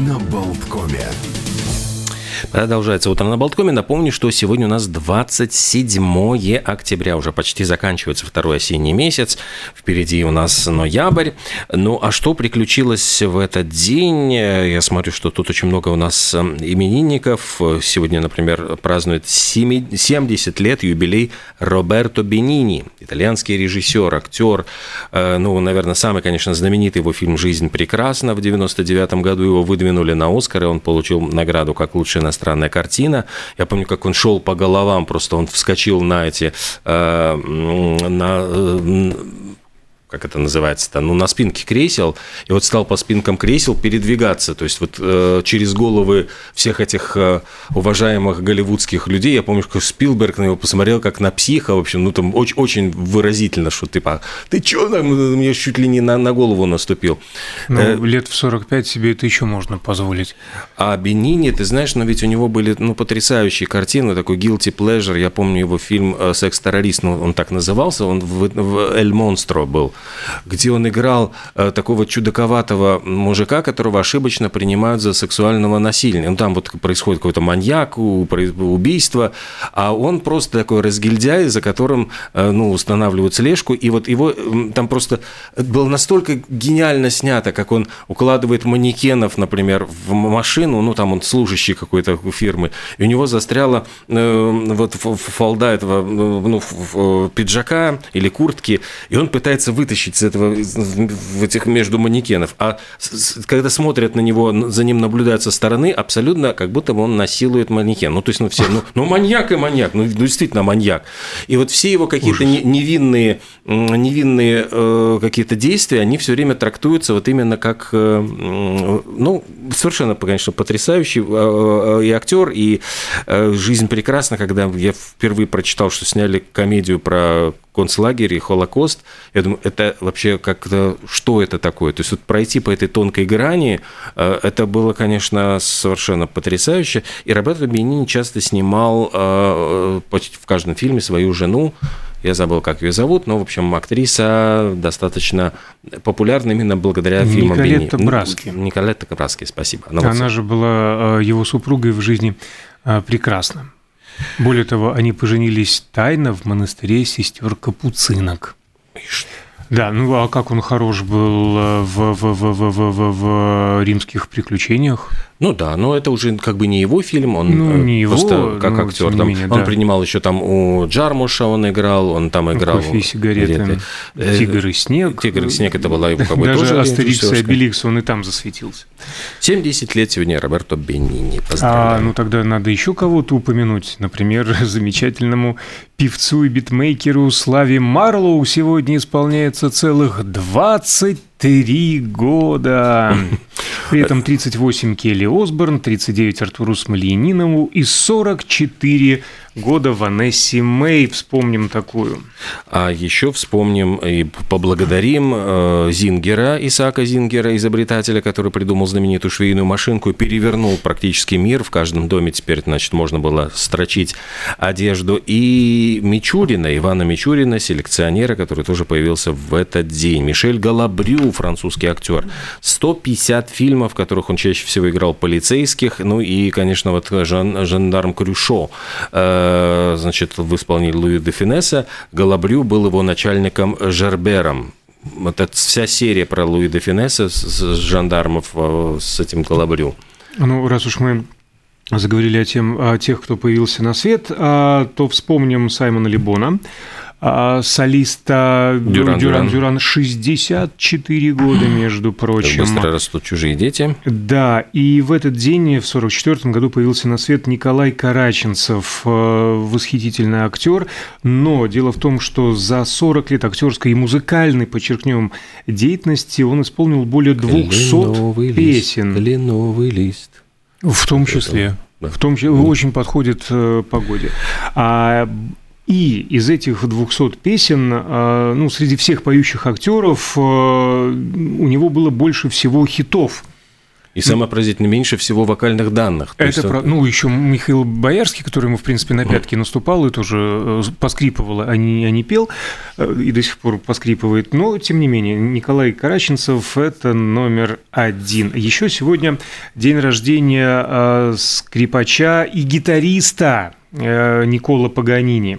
на Болткоме. Продолжается утро на Болткоме. Напомню, что сегодня у нас 27 октября. Уже почти заканчивается второй осенний месяц. Впереди у нас ноябрь. Ну, а что приключилось в этот день? Я смотрю, что тут очень много у нас эм, именинников. Сегодня, например, празднует 70 лет юбилей Роберто Бенини. Итальянский режиссер, актер. Э, ну, наверное, самый, конечно, знаменитый его фильм «Жизнь прекрасна». В 99 году его выдвинули на Оскар, и он получил награду как лучший иностранная картина. Я помню, как он шел по головам, просто он вскочил на эти, э, на э, как это называется-то, ну, на спинке кресел, и вот стал по спинкам кресел передвигаться, то есть вот э, через головы всех этих э, уважаемых голливудских людей, я помню, как Спилберг на него посмотрел, как на психа, в общем, ну, там очень, очень выразительно, что типа, ты чё, мне чуть ли не на, на голову наступил. Ну, э, лет в 45 себе это еще можно позволить. А Бенини, ты знаешь, но ведь у него были, ну, потрясающие картины, такой guilty pleasure, я помню его фильм э, «Секс-террорист», ну, он так назывался, он в, в «Эль Монстро» был, где он играл э, такого чудаковатого мужика, которого ошибочно принимают за сексуального насильника. Ну, там вот происходит какой-то маньяк, убийство, а он просто такой разгильдяй, за которым э, ну, устанавливают слежку, и вот его там просто было настолько гениально снято, как он укладывает манекенов, например, в машину, ну, там он служащий какой-то фирмы, и у него застряла э, вот фолда этого ну, пиджака или куртки, и он пытается вытащить с этого, в этих между манекенов. А когда смотрят на него, за ним наблюдают со стороны, абсолютно как будто бы он насилует манекен. Ну, то есть, ну, все, ну, ну маньяк и маньяк, ну, действительно маньяк. И вот все его какие-то невинные, невинные э, какие-то действия, они все время трактуются вот именно как, э, ну, совершенно, конечно, потрясающий э, э, и актер, и э, жизнь прекрасна, когда я впервые прочитал, что сняли комедию про концлагерь и Холокост, я думаю, это вообще как-то, что это такое? То есть вот пройти по этой тонкой грани, э, это было, конечно, совершенно потрясающе. И Роберто Бенини часто снимал э, почти в каждом фильме свою жену, я забыл, как ее зовут, но, в общем, актриса достаточно популярна именно благодаря фильмам Николетта Бенни. Браски. Николетта Браски, спасибо. Она, Она вот... же была его супругой в жизни прекрасно. Более того, они поженились тайно в монастыре сестер Капуцинок. Да, ну а как он хорош был в, в, в, в, в, в римских приключениях? Ну да, но это уже как бы не его фильм, он ну, не просто его, как ну, актер. Там, менее, он да. принимал еще там у Джармуша, он играл, он там играл. Кофе и сигареты. Тигр и снег. Тигр и снег это была его как бы Даже тоже Астерикс и Обеликс, он и там засветился. 70 лет сегодня Роберто Беннини. А, ну тогда надо еще кого-то упомянуть. Например, замечательному певцу и битмейкеру Славе Марлоу сегодня исполняется целых 23 года. При этом 38 Келли Осборн, 39 Артуру Смольянинову и 44 года Ванесси Мэй. Вспомним такую. А еще вспомним и поблагодарим э, Зингера, Исаака Зингера, изобретателя, который придумал знаменитую швейную машинку перевернул практически мир. В каждом доме теперь, значит, можно было строчить одежду. И Мичурина, Ивана Мичурина, селекционера, который тоже появился в этот день. Мишель Галабрю, французский актер. 150 фильмов, в которых он чаще всего играл полицейских. Ну и, конечно, вот Жан, жандарм Крюшо Э, значит, в исполнении Луи де Финесса. Галабрю был его начальником Жербером. Вот эта вся серия про Луи де Финесса с жандармов э, с этим Галабрю. Ну, раз уж мы заговорили о, тем, о тех, кто появился на свет, а, то вспомним Саймона Либона, а, солиста Дюран, Дюран Дюран 64 года, между прочим. Быстро растут чужие дети. Да, и в этот день, в 44 году, появился на свет Николай Караченцев, э, восхитительный актер. Но дело в том, что за 40 лет актерской и музыкальной, подчеркнем, деятельности он исполнил более 200 кленовый песен. Лист, кленовый лист. В том числе. В том числе очень подходит э, погоде. А и из этих 200 песен, э, ну, среди всех поющих актеров, э, у него было больше всего хитов. И самое поразительное, меньше всего вокальных данных. То это про... Ну, еще Михаил Боярский, который ему, в принципе, на пятки наступал и тоже э, поскрипывал, а не, а не пел, и до сих пор поскрипывает. Но, тем не менее, Николай Караченцев – это номер один. Еще сегодня день рождения скрипача и гитариста Никола Паганини.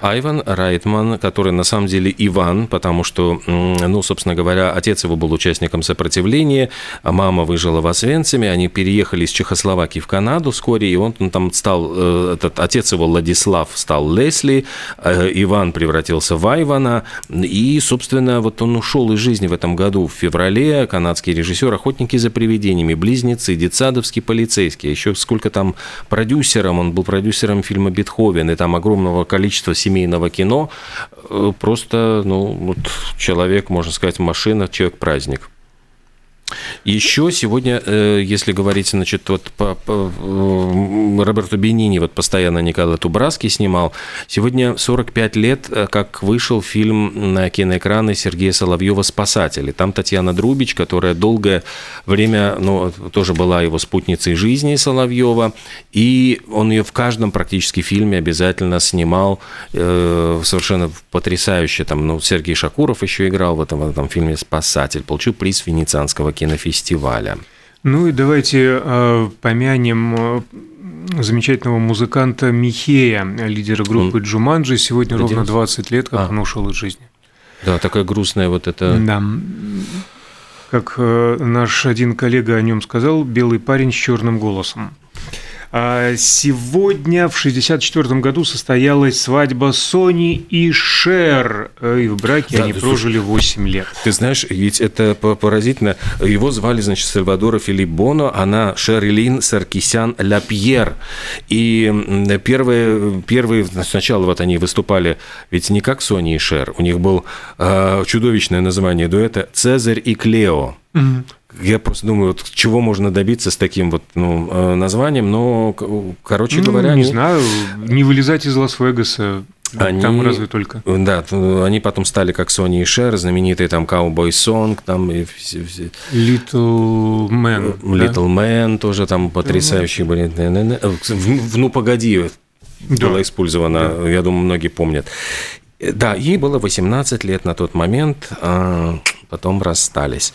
Айван Райтман, который на самом деле Иван, потому что, ну, собственно говоря, отец его был участником сопротивления, а мама выжила в Освенциме, они переехали из Чехословакии в Канаду вскоре, и он, он там стал, э, этот отец его Владислав стал Лесли, э, Иван превратился в Айвана, и, собственно, вот он ушел из жизни в этом году в феврале, канадский режиссер «Охотники за привидениями», «Близнецы», «Детсадовский полицейский», еще сколько там продюсером, он был продюсером фильма «Бетховен», и там огромного количества семейного кино. Э, просто, ну, вот человек, можно сказать, машина, человек-праздник. Еще сегодня, э, если говорить, значит, вот по, по э, Роберту Бенини, вот постоянно Николай Тубраский снимал, сегодня 45 лет, э, как вышел фильм на киноэкраны Сергея Соловьева «Спасатели». Там Татьяна Друбич, которая долгое время, ну, тоже была его спутницей жизни Соловьева, и он ее в каждом практически фильме обязательно снимал э, совершенно потрясающе. Там, ну, Сергей Шакуров еще играл в этом, в этом фильме «Спасатель», получил приз Венецианского кинофестиваля. Ну и давайте э, помянем э, замечательного музыканта Михея, лидера группы. Джуманджи. Сегодня ровно 20 лет, как а. он ушел из жизни. Да, такая грустная вот эта... Да. Как э, наш один коллега о нем сказал, белый парень с черным голосом. А сегодня, в 1964 году, состоялась свадьба Сони и Шер. Э, и в браке да, они прожили 8 лет. Ты знаешь, ведь это поразительно. Его звали, значит, Сальвадора Филипп Боно, она Шерлин Саркисян Лапьер. И первые, первые, сначала вот они выступали, ведь не как Сони и Шер, у них был э, чудовищное название дуэта «Цезарь и Клео». Угу. Я просто думаю, вот чего можно добиться с таким вот ну, э, названием, но, короче ну, говоря... Не они... знаю, не вылезать из Лас-Вегаса, они, там разве только. Да, они потом стали как Sony и Cher, знаменитый там Cowboy Song, там и все, все. Little Man. Little да? Man тоже там потрясающие были. В, ну, погоди, да. была использована, да. я думаю, многие помнят. Да, ей было 18 лет на тот момент. А, потом расстались.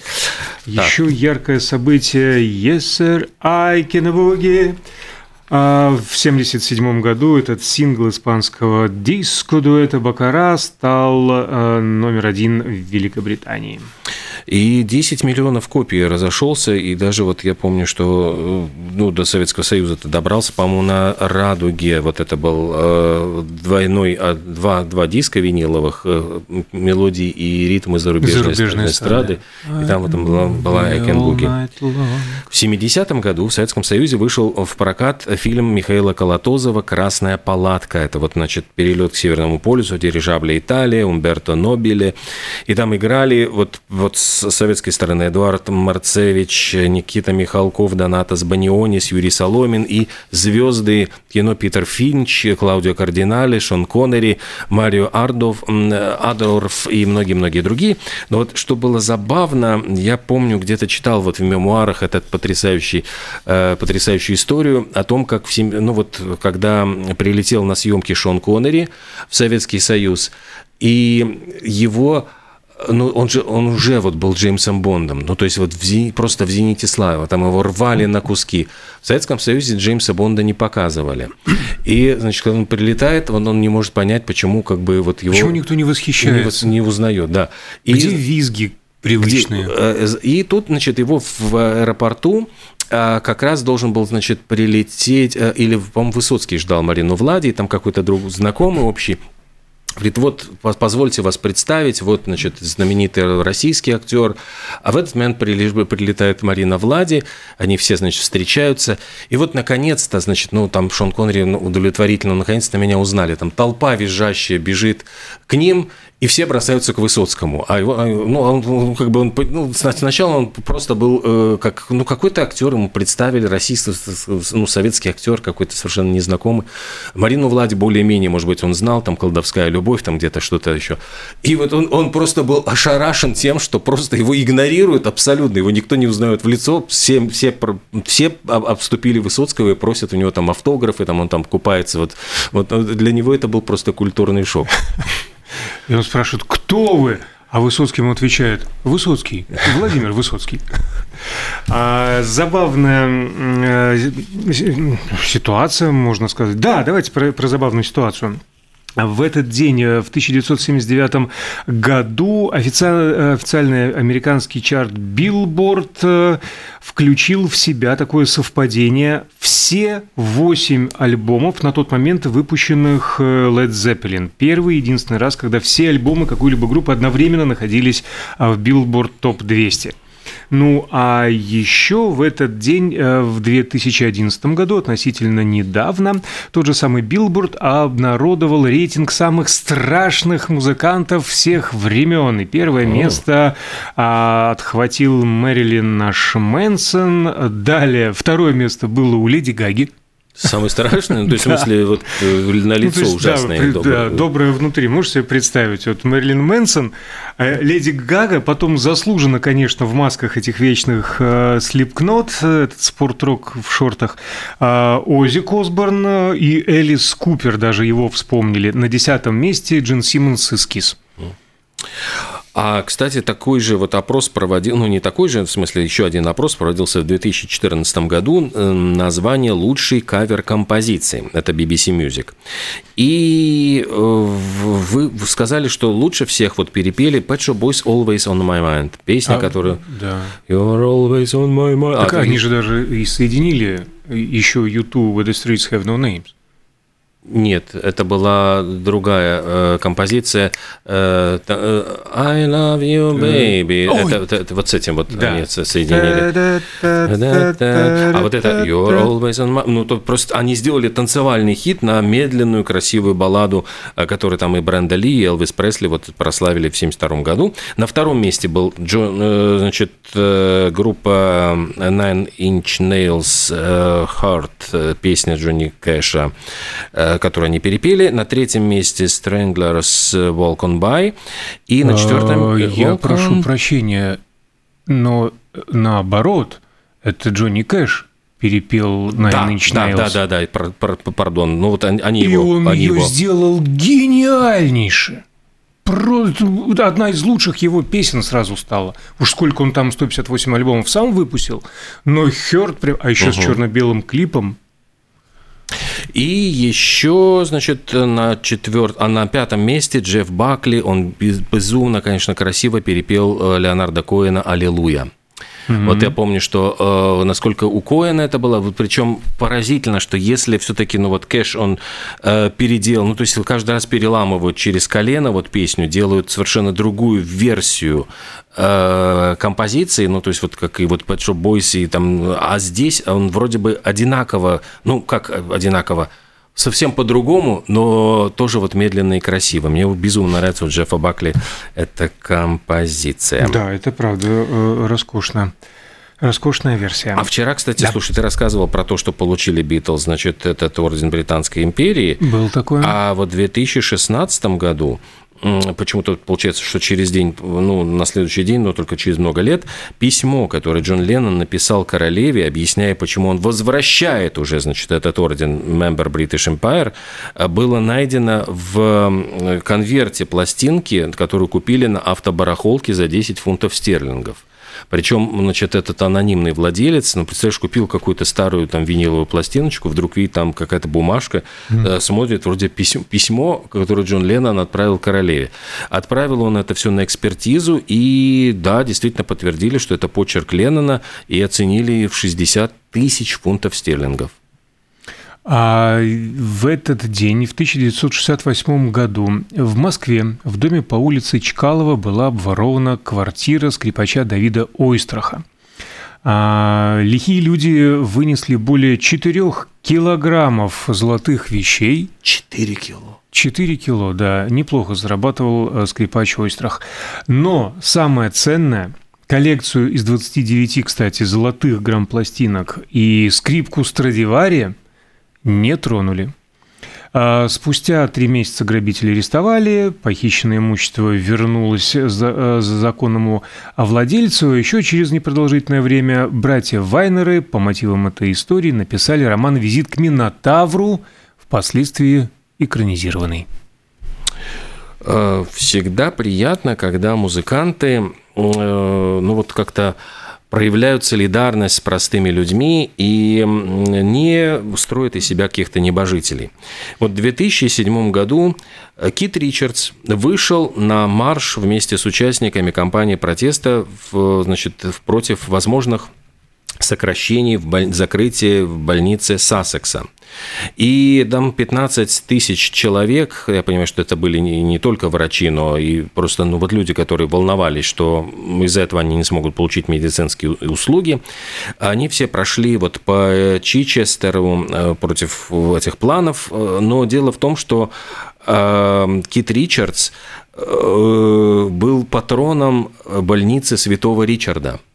Еще так. яркое событие Yes, sir, I can boogie. А в 1977 году этот сингл испанского диско-дуэта «Бакара» стал э, номер один в Великобритании. И 10 миллионов копий разошелся, и даже вот я помню, что э, ну, до Советского Союза ты добрался, по-моему, на «Радуге», вот это был э, двойной, а, два, два диска виниловых, э, мелодии и ритмы зарубежной, зарубежной эстрады, и там вот была, была «I can boogie». В 70-м году в Советском Союзе вышел в прокат фильм Михаила Колотозова «Красная палатка». Это вот, значит, перелет к Северному полюсу, дирижабли Италия, Умберто Нобили. И там играли вот, вот с советской стороны Эдуард Марцевич, Никита Михалков, Донатас Банионис, Юрий Соломин и звезды кино Питер Финч, Клаудио Кардинале, Шон Коннери, Марио Ардов, Адорф и многие-многие другие. Но вот что было забавно, я помню, где-то читал вот в мемуарах этот потрясающий, э, потрясающую историю о том, как в семь... ну вот когда прилетел на съемки Шон Коннери в Советский Союз, и его ну, он же, он уже вот был Джеймсом Бондом, ну, то есть вот в зени, просто в «Зените славы», там его рвали на куски. В Советском Союзе Джеймса Бонда не показывали. И, значит, когда он прилетает, он, он не может понять, почему как бы вот его... Почему никто не восхищается? Не, не узнает, да. И, Где визги привычные? Где, э, и тут, значит, его в аэропорту а, как раз должен был, значит, прилететь, э, или, по-моему, Высоцкий ждал Марину Влади, там какой-то друг знакомый общий, Говорит, вот, позвольте вас представить, вот, значит, знаменитый российский актер. А в этот момент прилетает Марина Влади, они все, значит, встречаются. И вот, наконец-то, значит, ну, там Шон Коннери ну, удовлетворительно, наконец-то меня узнали. Там толпа визжащая бежит к ним, и все бросаются к Высоцкому. А его, а, ну, он, как бы он, ну, сначала он просто был э, как, ну, какой-то актер, ему представили, расист, ну, советский актер какой-то совершенно незнакомый. Марину Влади более-менее, может быть, он знал, там, «Колдовская любовь», там где-то что-то еще. И вот он, он просто был ошарашен тем, что просто его игнорируют абсолютно, его никто не узнает в лицо, все, все, все обступили Высоцкого и просят у него там автографы, там он там купается. Вот, вот для него это был просто культурный шок. И он спрашивает, кто вы? А Высоцкий ему отвечает, Высоцкий, Владимир Высоцкий. А, забавная э, ситуация, можно сказать. Да, давайте про, про забавную ситуацию. В этот день, э, в 1979 году, официальный, официальный американский чарт Billboard э, включил в себя такое совпадение все восемь альбомов на тот момент выпущенных э, Led Zeppelin. Первый единственный раз, когда все альбомы какой-либо группы одновременно находились в Billboard Top 200. Ну, а еще в этот день, э, в 2011 году, относительно недавно, тот же самый Билборд обнародовал рейтинг самых страшных музыкантов всех времен. И первое место а, отхватил Мэрилин наш Мэнсон. Далее второе место было у Леди Гаги. Самый страшный? Ну, то есть, в смысле, вот э, на лицо ну, ужасное. Да, доброе. Доброе внутри. Можете себе представить? Вот Мэрилин Мэнсон, э, Леди Гага, потом заслуженно, конечно, в масках этих вечных э, Слепкнот, этот спорт-рок в шортах, Ози Косборн и Элис Купер, даже его вспомнили. На десятом месте Джин Симмонс Кис. А, кстати, такой же вот опрос проводил, ну не такой же, в смысле еще один опрос проводился в 2014 году, название «Лучший кавер композиции», это BBC Music. И э, вы сказали, что лучше всех вот перепели Pet Shop Boys «Always on my mind», песня, а, которую... Да. You're always on my mind. Так а, они же даже и соединили еще YouTube «The Streets Have No Names». Нет, это была другая э, композиция. Э, э, I love you, baby. Это, это, это вот с этим вот да. они соединили. А вот это You're always on my... Ну, то просто они сделали танцевальный хит на медленную, красивую балладу, э, которую там и Бренда Ли, и Элвис Пресли вот прославили в 1972 году. На втором месте был Джон, э, значит, э, группа Nine Inch Nails Heart, песня Джонни Кэша, Э, которую они перепели. На третьем месте Stranglers Walk on By. И на четвертом... Э, я прошу прощения, но наоборот, это Джонни Кэш перепел Nine да, Inch Nails. Да, да, да, да, пардон. Ну вот они, И его... он они ее его... сделал гениальнейше. Просто одна из лучших его песен сразу стала. Уж сколько он там 158 альбомов сам выпустил, но Хёрд, а еще угу. с черно-белым клипом, и еще, значит, на четвертом, а на пятом месте Джефф Бакли, он безумно, конечно, красиво перепел э, Леонарда Коэна «Аллилуйя». Mm-hmm. Вот я помню, что э, насколько у Коэна это было, вот, причем поразительно, что если все-таки, ну вот Кэш, он э, переделал, ну то есть каждый раз переламывают через колено вот песню, делают совершенно другую версию э, композиции, ну то есть вот как и вот Pet Boys, и там, а здесь он вроде бы одинаково, ну как одинаково, совсем по-другому, но тоже вот медленно и красиво. Мне безумно нравится у Джеффа Бакли эта композиция. Да, это правда э, роскошно. Роскошная версия. А вчера, кстати, да. слушай, ты рассказывал про то, что получили Битлз, значит, этот орден Британской империи. Был такой. А вот в 2016 году почему-то получается, что через день, ну, на следующий день, но только через много лет, письмо, которое Джон Леннон написал королеве, объясняя, почему он возвращает уже, значит, этот орден Member British Empire, было найдено в конверте пластинки, которую купили на автобарахолке за 10 фунтов стерлингов. Причем, значит, этот анонимный владелец, ну, представляешь, купил какую-то старую там виниловую пластиночку, вдруг видит там какая-то бумажка, mm. смотрит вроде письмо, письмо, которое Джон Леннон отправил королеве. Отправил он это все на экспертизу, и да, действительно подтвердили, что это почерк Леннона, и оценили в 60 тысяч фунтов стерлингов. А в этот день, в 1968 году, в Москве в доме по улице Чкалова была обворована квартира скрипача Давида Ойстраха. А, лихие люди вынесли более 4 килограммов золотых вещей. 4 кило. 4 кило, да, неплохо зарабатывал э, скрипач Ойстрах. Но самое ценное коллекцию из 29, кстати, золотых грамм-пластинок и скрипку Страдивари не тронули. А спустя три месяца грабители арестовали, похищенное имущество вернулось за, э, за законному владельцу. Еще через непродолжительное время братья Вайнеры по мотивам этой истории написали роман «Визит к Минотавру», впоследствии экранизированный. Э, всегда приятно, когда музыканты, э, ну вот как-то проявляют солидарность с простыми людьми и не строят из себя каких-то небожителей. Вот в 2007 году э, Кит Ричардс вышел на марш вместе с участниками кампании протеста в, значит, против возможных сокращений в боль... закрытии в больнице Сассекса. И там 15 тысяч человек, я понимаю, что это были не, не только врачи, но и просто ну, вот люди, которые волновались, что из-за этого они не смогут получить медицинские услуги, они все прошли вот по Чичестеру э, против этих планов, э, но дело в том, что э, Кит Ричардс был патроном больницы Святого Ричарда –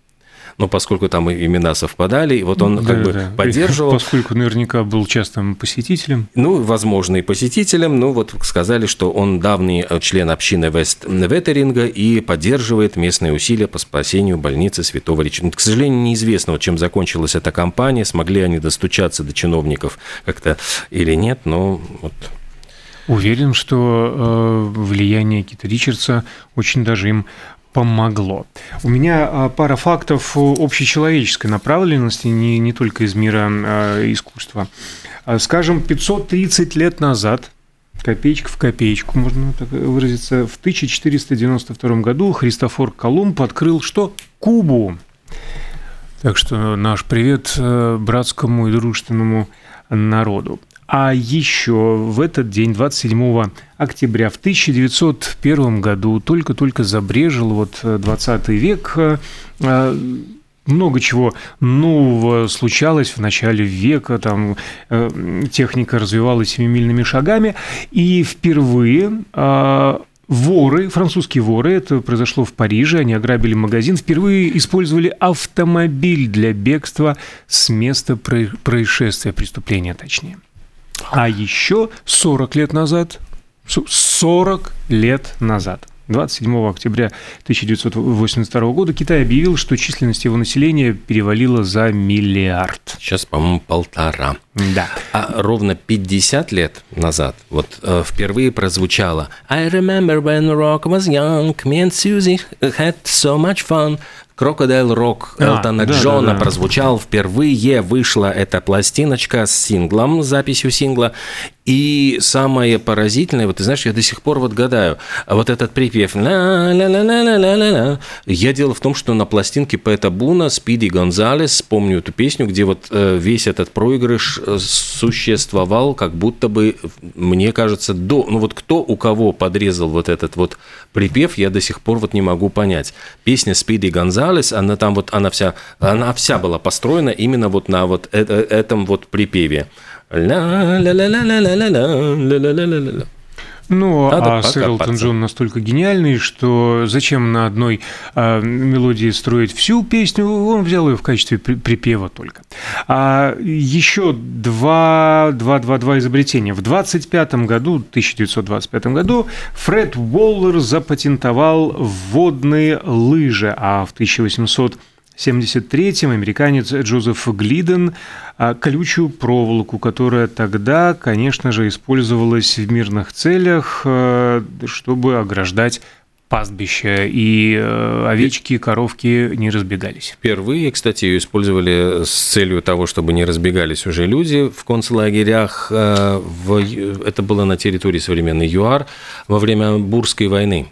но поскольку там имена совпадали, вот он да, как бы да. поддерживал. Поскольку наверняка был частым посетителем. Ну, возможно, и посетителем, ну вот сказали, что он давний э, член общины Вест-Ветеринга и поддерживает местные усилия по спасению больницы Святого Ричарда. К сожалению, неизвестно, вот чем закончилась эта кампания, смогли они достучаться до чиновников как-то или нет, но вот Уверен, что э, влияние Кита Ричардса очень даже им помогло. У меня а, пара фактов общечеловеческой направленности, не, не только из мира а, искусства. А, скажем, 530 лет назад, копеечка в копеечку, можно так выразиться, в 1492 году Христофор Колумб открыл что? Кубу. Так что наш привет братскому и дружественному народу. А еще в этот день, 27 октября в 1901 году, только-только забрежил вот 20 век, э, э, много чего нового случалось в начале века, там э, техника развивалась семимильными шагами, и впервые Воры, французские воры, это произошло в Париже, они ограбили магазин, впервые использовали автомобиль для бегства с места происшествия, преступления точнее. А еще 40 лет назад, 40 лет назад, 27 октября 1982 года Китай объявил, что численность его населения перевалила за миллиард. Сейчас, по-моему, полтора. Да. А ровно 50 лет назад вот э, впервые прозвучало I remember when rock was young, me and Susie had so much fun. Крокодайл Рок Элтона а, да, Джона да, да. прозвучал впервые, вышла эта пластиночка с синглом, записью сингла, и самое поразительное, вот ты знаешь, я до сих пор вот гадаю, вот этот припев ла ла ла ла ла ла ла я дело в том, что на пластинке Пэта Буна Спиди Гонзалес, помню эту песню, где вот э, весь этот проигрыш э, существовал, как будто бы, мне кажется, до, ну вот кто у кого подрезал вот этот вот припев, я до сих пор вот не могу понять. Песня Спиди Гонзалес, она там вот, она вся, она вся была построена именно вот на вот э, этом вот припеве. Ну, а сэр Элтон Джон настолько гениальный, что зачем на одной а, мелодии строить всю песню, он взял ее в качестве при, припева только. А еще два, два, два, два изобретения. В 25 году, 1925 году, Фред Уоллер запатентовал водные лыжи, а в 1800 1973-м американец Джозеф Глиден а, колючую проволоку, которая тогда, конечно же, использовалась в мирных целях, а, чтобы ограждать пастбища, и э, овечки и коровки не разбегались. Впервые, кстати, ее использовали с целью того, чтобы не разбегались уже люди в концлагерях. Это было на территории современной ЮАР во время Бурской войны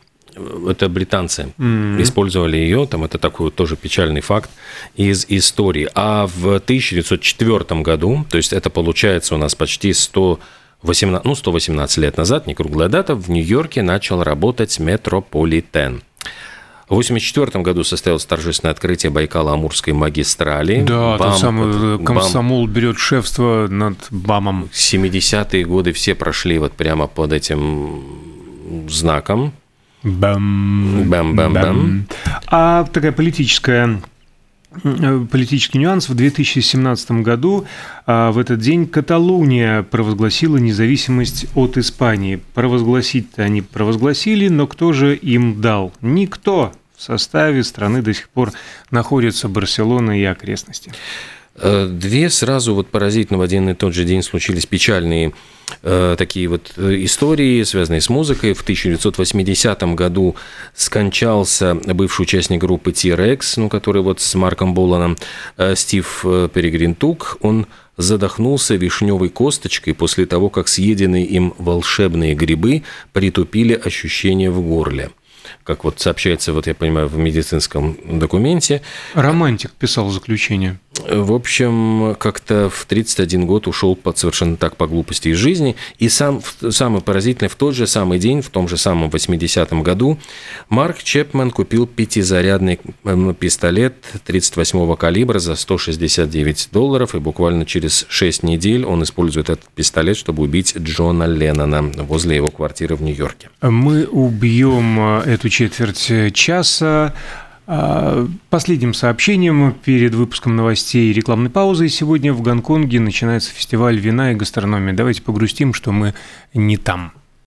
это британцы mm-hmm. использовали ее, там это такой вот тоже печальный факт из истории. А в 1904 году, то есть это получается у нас почти 118, ну, 118 лет назад, не круглая дата, в Нью-Йорке начал работать метрополитен. В 1984 году состоялось торжественное открытие Байкала-Амурской магистрали. Да, БАМ, тот самый э, комсомол БАМ. берет шефство над БАМом. 70-е годы все прошли вот прямо под этим знаком. Бам. Бам-бам-бам. А такая политическая Э, политический нюанс. В 2017 году а, в этот день Каталуния провозгласила независимость от Испании. Провозгласить-то они провозгласили, но кто же им дал? Никто. В составе страны до сих пор находятся Барселона и окрестности. Э, две сразу вот поразительно в один и тот же день случились печальные э, такие вот э, истории, связанные с музыкой. В 1980 году скончался бывший участник группы T-Rex, ну, который вот с Марком Боланом, Стив Перегринтук. Он задохнулся вишневой косточкой после того, как съеденные им волшебные грибы притупили ощущение в горле как вот сообщается, вот я понимаю, в медицинском документе. Романтик писал заключение. В общем, как-то в 31 год ушел под совершенно так по глупости из жизни. И сам, самое поразительное, в тот же самый день, в том же самом 80-м году, Марк Чепман купил пятизарядный пистолет 38-го калибра за 169 долларов, и буквально через 6 недель он использует этот пистолет, чтобы убить Джона Леннона возле его квартиры в Нью-Йорке. Мы убьем э, эту четверть часа а, Последним сообщением перед выпуском новостей и рекламной паузы сегодня в Гонконге начинается фестиваль вина и гастрономии. Давайте погрустим, что мы не там.